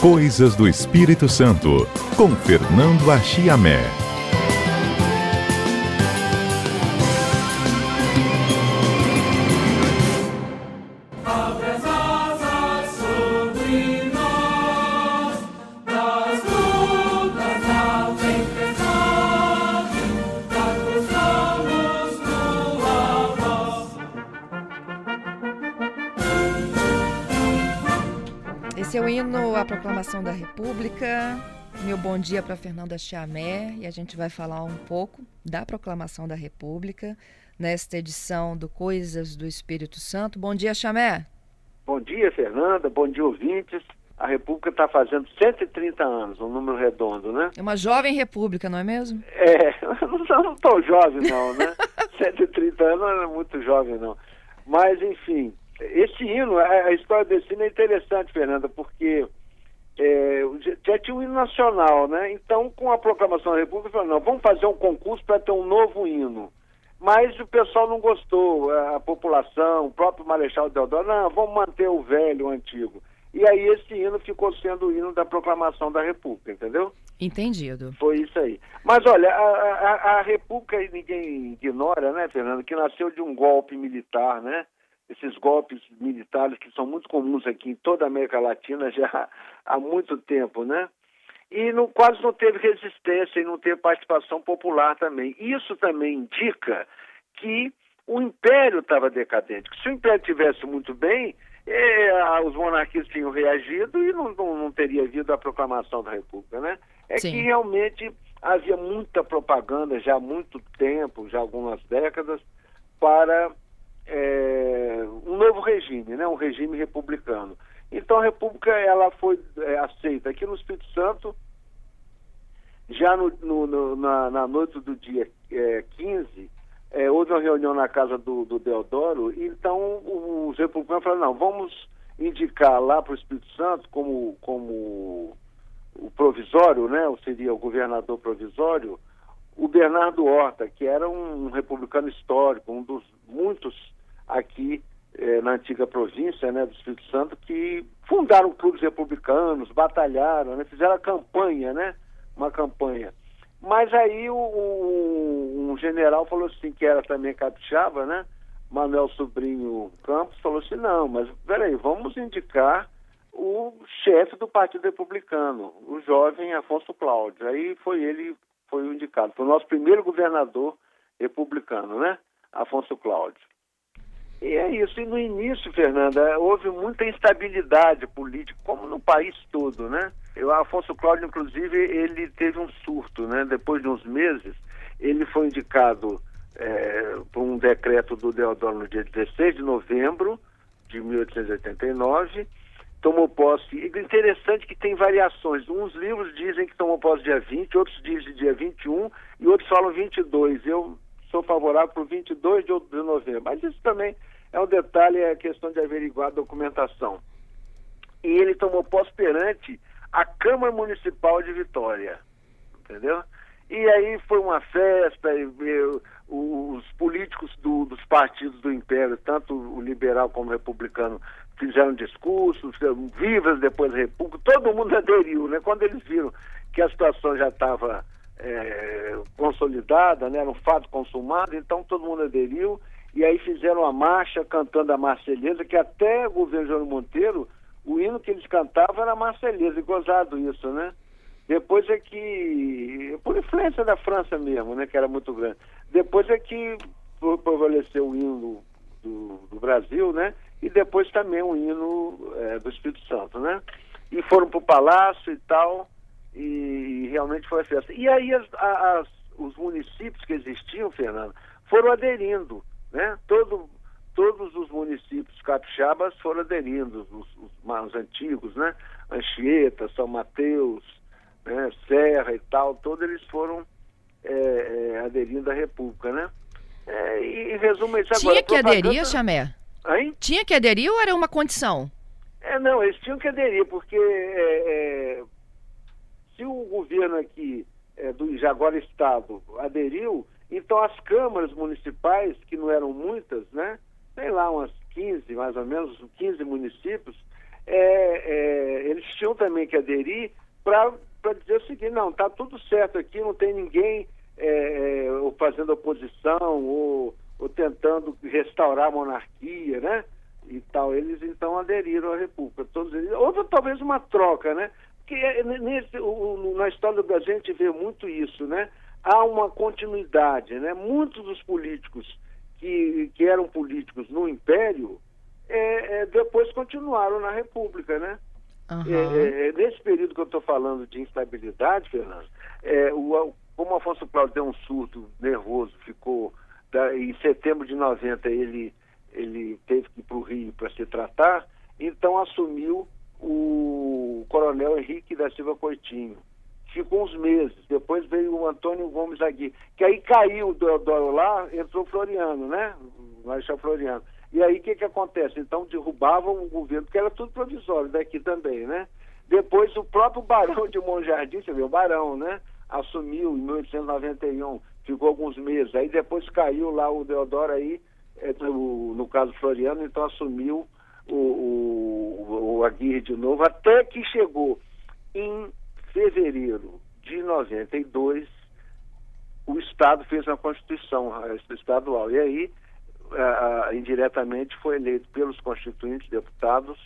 Coisas do Espírito Santo, com Fernando Achiamé. Esse é o hino à proclamação da República. Meu bom dia para Fernanda Chiamé e a gente vai falar um pouco da proclamação da República nesta edição do Coisas do Espírito Santo. Bom dia, Chiamé. Bom dia, Fernanda. Bom dia, ouvintes. A República está fazendo 130 anos, um número redondo, né? É uma jovem república, não é mesmo? É, não estou jovem não, né? 130 anos não é muito jovem não. Mas, enfim, esse hino, a história desse hino é interessante, Fernanda, porque é, já tinha um hino nacional, né? Então, com a proclamação da República, falou, não, vamos fazer um concurso para ter um novo hino. Mas o pessoal não gostou, a população, o próprio Marechal Deodoro, não, vamos manter o velho, o antigo. E aí esse hino ficou sendo o hino da proclamação da República, entendeu? Entendido. Foi isso aí. Mas olha, a, a, a República, ninguém ignora, né, Fernando, que nasceu de um golpe militar, né? Esses golpes militares que são muito comuns aqui em toda a América Latina já há muito tempo, né? E não, quase não teve resistência e não teve participação popular também. Isso também indica que o império estava decadente. Que se o império tivesse muito bem, é, os monarquistas tinham reagido e não, não, não, teria havido a proclamação da República, né? É Sim. que realmente havia muita propaganda já há muito tempo, já há algumas décadas, para é, um novo regime, né? Um regime republicano. Então a República ela foi é, aceita aqui no Espírito Santo já no, no, no, na, na, noite do dia é, 15 é, houve uma reunião na casa do, do Deodoro, então os republicanos falaram, não, vamos indicar lá para o Espírito Santo como, como o provisório, né, ou seria o governador provisório, o Bernardo Horta, que era um republicano histórico, um dos muitos aqui eh, na antiga província né, do Espírito Santo que fundaram clubes republicanos, batalharam, né, fizeram campanha, né, uma campanha. Mas aí o, o, um general falou assim, que era também capixaba, né? Manuel Sobrinho Campos falou assim, não, mas peraí, vamos indicar o chefe do Partido Republicano, o jovem Afonso Cláudio. Aí foi ele, foi indicado. Foi o nosso primeiro governador republicano, né? Afonso Cláudio. E é isso. E no início, Fernanda, houve muita instabilidade política, como no país todo, né? O Afonso Cláudio, inclusive, ele teve um surto, né? Depois de uns meses, ele foi indicado é, por um decreto do Deodoro no dia 16 de novembro de 1889, tomou posse. Interessante que tem variações. Uns livros dizem que tomou posse dia 20, outros dizem dia 21 e outros falam 22. Eu sou favorável para o 22 de novembro. Mas isso também é um detalhe, é questão de averiguar a documentação. E ele tomou posse perante a Câmara Municipal de Vitória, entendeu? E aí foi uma festa, e, os políticos do, dos partidos do Império, tanto o liberal como o republicano, fizeram discursos, vivas depois República, todo mundo aderiu, né? Quando eles viram que a situação já estava é, consolidada, né? era um fato consumado, então todo mundo aderiu e aí fizeram a marcha cantando a Marselhesa, que até o governo João Monteiro, o hino que eles cantavam era a e gozado isso, né? Depois é que, por influência da França mesmo, né, que era muito grande, depois é que prevaleceu o hino do, do, Brasil, né, e depois também o hino é, do Espírito Santo, né? E foram para o palácio e tal, e, e realmente foi a festa. E aí as, as, os municípios que existiam, Fernando, foram aderindo né? Todo, todos os municípios capixabas foram aderindo, os, os mais antigos, né? Anchieta, São Mateus, né? Serra e tal, todos eles foram é, é, aderindo à República, né? É, e, em resumo, isso Tinha agora, que aderir, Chamé? Hein? Tinha que aderir ou era uma condição? É, não, eles tinham que aderir, porque é, é, se o governo aqui, é, do agora Estado, aderiu, então as câmaras municipais, que não eram muitas, né? Sei lá, umas 15, mais ou menos, 15 municípios, é, é, eles tinham também que aderir para dizer o seguinte, não, está tudo certo aqui, não tem ninguém é, é, fazendo oposição ou, ou tentando restaurar a monarquia, né? E tal. Eles então aderiram à República. Todos eles. Houve talvez uma troca, né? Porque é, nesse, na história do Brasil a gente vê muito isso, né? Há uma continuidade, né? Muitos dos políticos que, que eram políticos no Império é, é, depois continuaram na República, né? Uhum. nesse período que eu estou falando de instabilidade, Fernando, o, como Afonso Cláudio deu um surto nervoso, ficou da, em setembro de 90 ele ele teve que ir para o Rio para se tratar, então assumiu o coronel Henrique da Silva Coitinho. Ficou uns meses, depois veio o Antônio Gomes Agui, que aí caiu o Deodoro lá, entrou o Floriano, né? O Marechal Floriano. E aí o que, que acontece? Então derrubavam o governo, porque era tudo provisório daqui também, né? Depois o próprio Barão de Monjardim, você viu, o Barão, né? Assumiu em 1891, ficou alguns meses. Aí depois caiu lá o Deodoro aí, é, no, no caso Floriano, então assumiu o, o, o Aguirre de novo, até que chegou em fevereiro de 92, o Estado fez uma Constituição estadual. E aí, indiretamente, foi eleito pelos constituintes, deputados,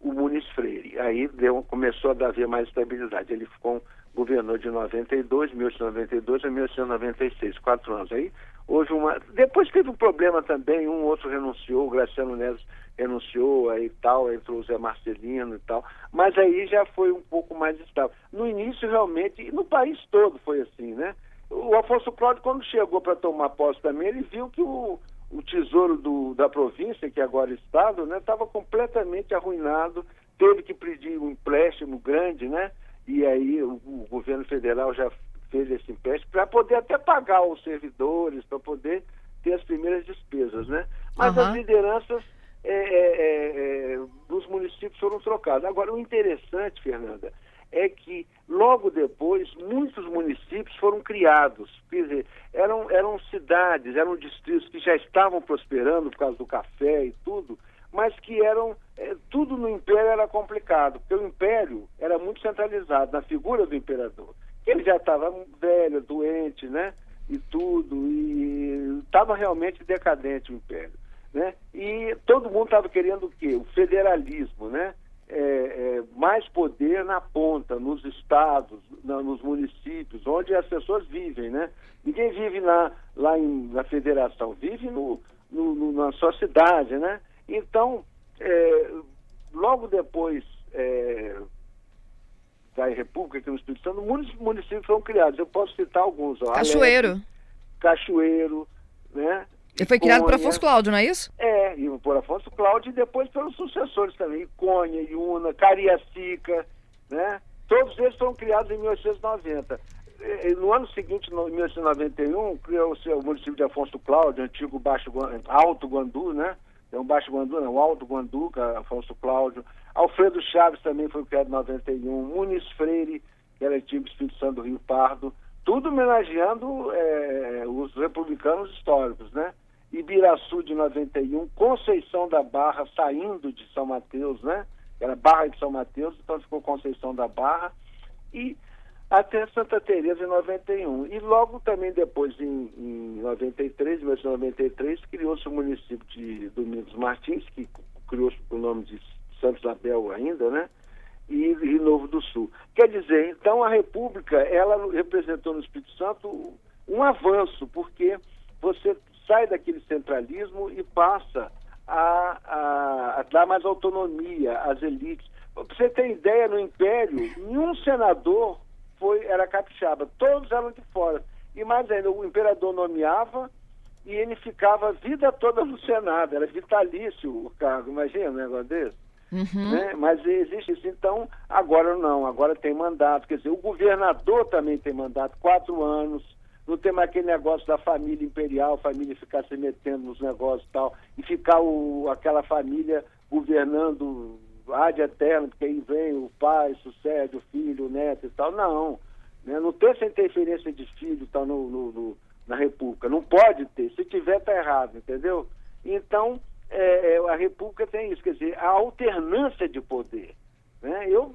o Muniz Freire. Aí deu, começou a haver mais estabilidade. Ele ficou governou de 92, 1892 a 1896, quatro anos. Aí houve uma. Depois teve um problema também, um outro renunciou, o Graciano Neves renunciou aí tal, entrou o Zé Marcelino e tal, mas aí já foi um pouco mais estável. No início, realmente, e no país todo foi assim, né? O Afonso Cláudio, quando chegou para tomar posse também, ele viu que o, o tesouro do, da província, que agora é Estado, estava né, completamente arruinado, teve que pedir um empréstimo grande, né? E aí o, o governo federal já fez esse empréstimo para poder até pagar os servidores, para poder ter as primeiras despesas, né? Mas uhum. as lideranças é, é, é, dos municípios foram trocadas. Agora, o interessante, Fernanda, é que logo depois muitos municípios foram criados. Quer dizer, eram, eram cidades, eram distritos que já estavam prosperando por causa do café e tudo, mas que eram. É, tudo no império era complicado, porque o império era muito centralizado na figura do imperador. Ele já estava velho, doente, né? E tudo, e estava realmente decadente o império. Né? E todo mundo estava querendo o quê? O federalismo, né? É, é, mais poder na ponta, nos estados, na, nos municípios, onde as pessoas vivem, né? Ninguém vive na, lá em, na federação, vive no, no, no, na sua cidade, né? Então, é, logo depois é, da República aqui no Espírito Santo, muitos municípios foram criados. Eu posso citar alguns. Ó, Cachoeiro. Cachoeiro, né? Ele foi criado por Afonso Cláudio, não é isso? É, e por Afonso Cláudio e depois pelos sucessores também, Conha, Iuna, Cariacica, né? Todos eles foram criados em 1890. E, no ano seguinte, em 1891, criou-se o município de Afonso Cláudio, antigo Baixo, Alto Guandu, né? É um Baixo Guandu, não, Alto Guandu, é Afonso Cláudio. Alfredo Chaves também foi criado em 91. Muniz Freire, que era antigo Espírito Santo do Rio Pardo. Tudo homenageando é, os republicanos históricos, né? Ibiraçu de 91, Conceição da Barra saindo de São Mateus, né? Era Barra de São Mateus, então ficou Conceição da Barra e até Santa Teresa em 91. E logo também depois em, em 93, 1993, criou-se o município de Domingos Martins, que criou-se o nome de Santos Abel ainda, né? E Rio Novo do Sul. Quer dizer, então a República, ela representou no Espírito Santo um avanço, porque você sai daquele centralismo e passa a, a, a dar mais autonomia às elites. Para você ter ideia, no Império, nenhum senador foi, era capixaba, todos eram de fora. E mais ainda, o imperador nomeava e ele ficava a vida toda no Senado, era vitalício o cargo, imagina um negócio desse. Uhum. Né? Mas existe isso. Então, agora não, agora tem mandato. Quer dizer, o governador também tem mandato, quatro anos não tem mais aquele negócio da família imperial, família ficar se metendo nos negócios e tal, e ficar o, aquela família governando ad eterno, porque aí vem o pai, sucede o filho, o neto e tal. Não. Né? Não tem essa interferência de filho tal no, no, no, na República. Não pode ter. Se tiver, tá errado, entendeu? Então, é, é, a República tem isso, quer dizer, a alternância de poder. Né? Eu,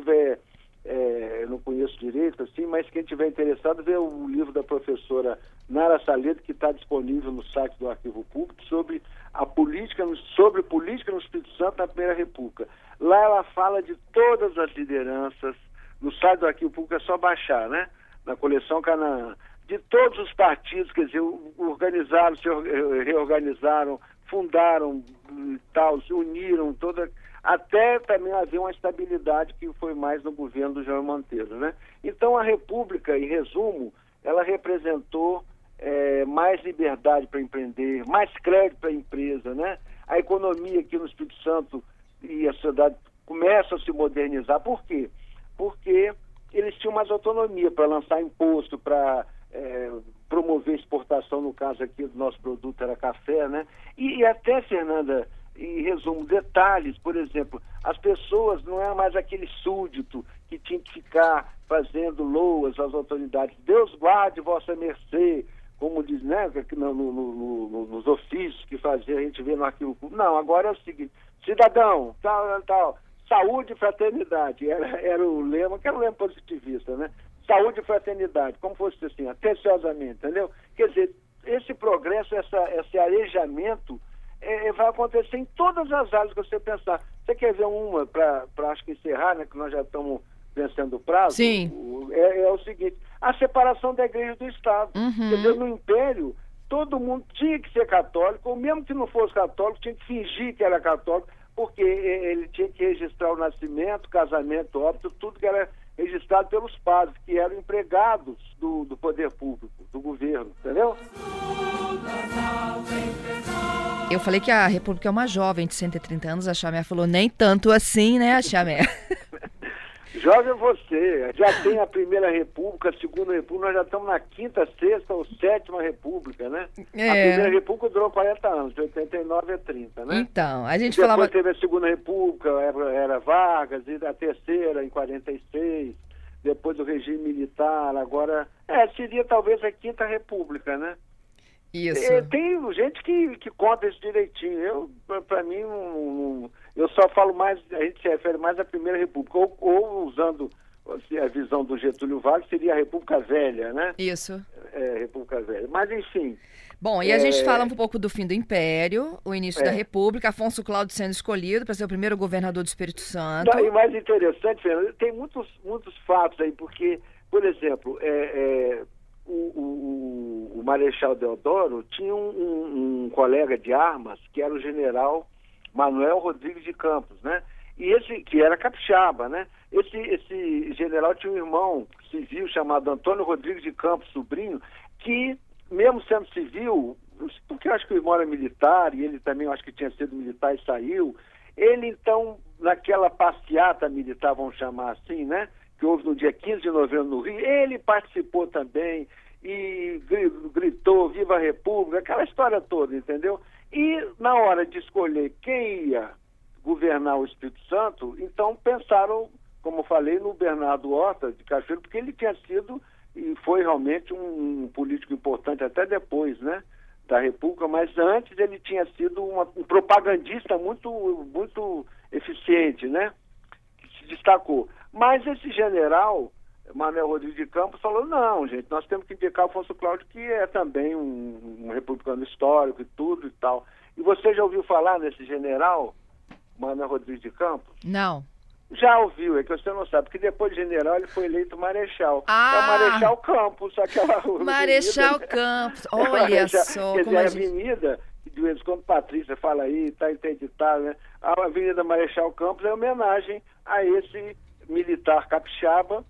tiver, é, não conheço direito, assim, mas quem tiver interessado, vê o livro da professora Nara Saledo, que está disponível no site do Arquivo Público, sobre a política, sobre política no Espírito Santo na Primeira República. Lá ela fala de todas as lideranças, no site do Arquivo Público é só baixar, né? Na coleção Canaã. De todos os partidos, quer dizer, organizaram, se reorganizaram, fundaram e tal, se uniram, toda, até também haver uma estabilidade que foi mais no governo do João Monteiro, né? Então a República, em resumo, ela representou é, mais liberdade para empreender, mais crédito para a empresa, né? A economia aqui no Espírito Santo e a sociedade começam a se modernizar. Por quê? Porque eles tinham mais autonomia para lançar imposto, para é, promover exportação, no caso aqui do nosso produto era café, né? E, e até, Fernanda, em resumo, detalhes, por exemplo, as pessoas não é mais aquele súdito que tinha que ficar fazendo loas às autoridades. Deus guarde vossa mercê, como diz, né, no, no, no, nos ofícios que fazia, a gente vê no arquivo público. Não, agora é o seguinte, cidadão, tal, tal, saúde e fraternidade, era, era o lema, que era um lema positivista, né? Saúde e fraternidade, como fosse assim, atenciosamente, entendeu? Quer dizer, esse progresso, essa, esse arejamento é, é vai acontecer em todas as áreas que você pensar. Você quer ver uma, para acho que encerrar, né, que nós já estamos vencendo o prazo? Sim. O, é, é o seguinte, a separação da igreja do Estado. Uhum. Quer dizer, no Império, todo mundo tinha que ser católico, ou mesmo que não fosse católico, tinha que fingir que era católico, porque ele tinha que registrar o nascimento, casamento, óbito, tudo que era registrado pelos padres, que eram empregados do, do poder público, do governo, entendeu? Eu falei que a República é uma jovem de 130 anos, a Chamé falou nem tanto assim, né, a? Jovem você, já tem a Primeira República, a Segunda República, nós já estamos na quinta, sexta ou sétima República, né? É. A Primeira República durou 40 anos, de 89 a 30, né? Então, a gente Depois falava... teve a Segunda República, era, era Vargas, e a Terceira em 46, depois o regime militar, agora... É, seria talvez a Quinta República, né? Isso. É, tem gente que, que conta isso direitinho. Eu, para mim, um, eu só falo mais, a gente se refere mais à Primeira República, ou, ou usando assim, a visão do Getúlio Vargas, seria a República Velha, né? Isso. É, República Velha. Mas, enfim. Bom, e a é... gente fala um pouco do fim do Império, o início é. da República, Afonso Cláudio sendo escolhido para ser o primeiro governador do Espírito Santo. e mais interessante, Fernando, tem muitos, muitos fatos aí, porque, por exemplo, é, é o, o, o, Marechal Deodoro tinha um, um, um, colega de armas que era o general Manuel Rodrigues de Campos, né? E esse, que era capixaba, né? Esse, esse general tinha um irmão civil chamado Antônio Rodrigues de Campos, sobrinho, que, mesmo sendo civil, porque eu acho que o irmão era militar, e ele também eu acho que tinha sido militar e saiu, ele então, naquela passeata militar, vamos chamar assim, né? que houve no dia 15 de novembro no Rio, ele participou também e gritou Viva a República, aquela história toda, entendeu? E na hora de escolher quem ia governar o Espírito Santo, então pensaram, como falei, no Bernardo Horta de Cachoeiro, porque ele tinha sido e foi realmente um, político importante até depois, né? da República, mas antes ele tinha sido uma, um propagandista muito, muito eficiente, né? Que se destacou. Mas esse general, Manuel Rodrigues de Campos, falou: não, gente, nós temos que indicar o Afonso Cláudio, que é também um, um republicano histórico e tudo e tal. E você já ouviu falar nesse general, Manuel Rodrigues de Campos? Não. Já ouviu, é que você não sabe, porque depois de general ele foi eleito marechal. Ah, é Marechal Campos, aquela Marechal avenida, Campos, olha marechal, só. Quer dizer, a a gente... avenida, de vez em quando Patrícia fala aí, está interditado, né? A Avenida Marechal Campos é homenagem a esse militar capixaba,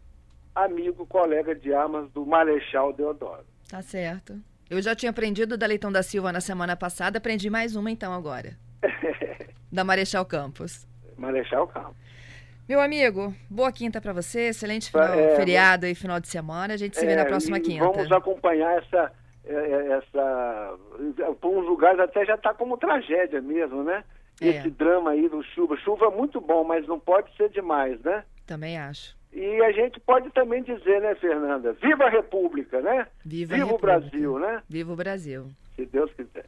amigo, colega de armas do Marechal Deodoro. Tá certo. Eu já tinha aprendido da Leitão da Silva na semana passada, aprendi mais uma então agora. da Marechal Campos. Marechal Campos. Meu amigo, boa quinta para você, excelente final, é, feriado e final de semana. A gente se é, vê na próxima quinta. Vamos acompanhar essa, é, é, essa, por uns lugares até já está como tragédia mesmo, né? É. Esse drama aí do chuva. Chuva é muito bom, mas não pode ser demais, né? Também acho. E a gente pode também dizer, né, Fernanda? Viva a República, né? Viva, Viva a o Brasil, né? Viva o Brasil. Se Deus quiser.